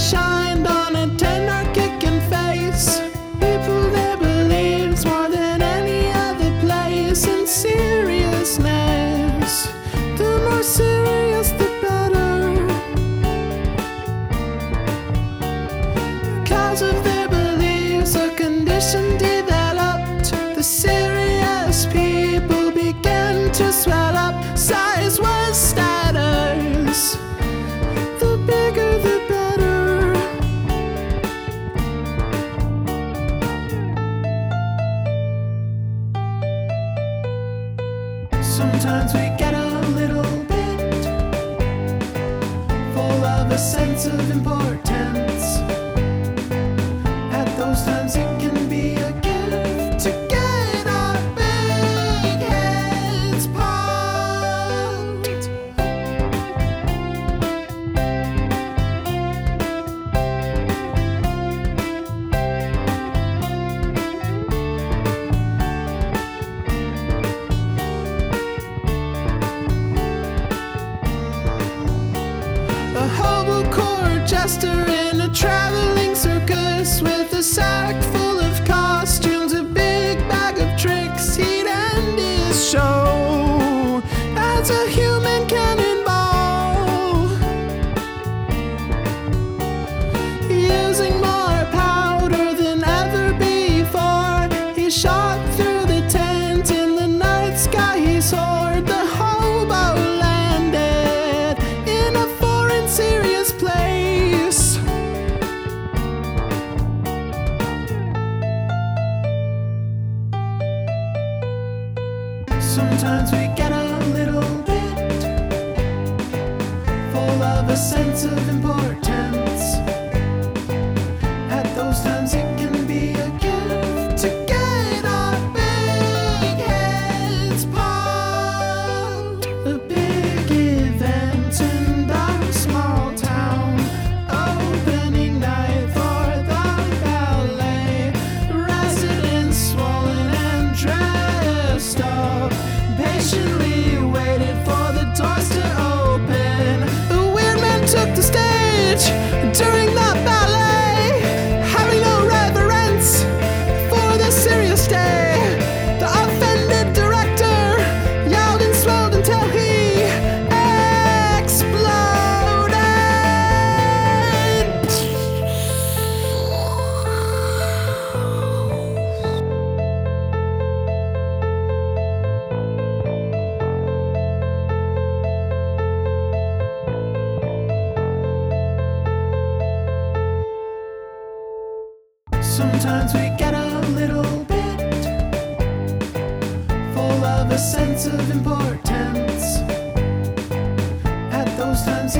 shined on a tenor kicking face. People there believes more than any other place in seriousness. The more serious, the better. Cause of their beliefs, a condition developed. The serious people began to swell up. Size was status. Sometimes we get a little bit full of a sense of importance. At those times, jester in a traveling circus with a sack full of costumes, a big bag of tricks. He'd end his show as a human cannonball, Sometimes we get a little bit full of a sense of importance. Sometimes we get a little bit full of a sense of importance. At those times,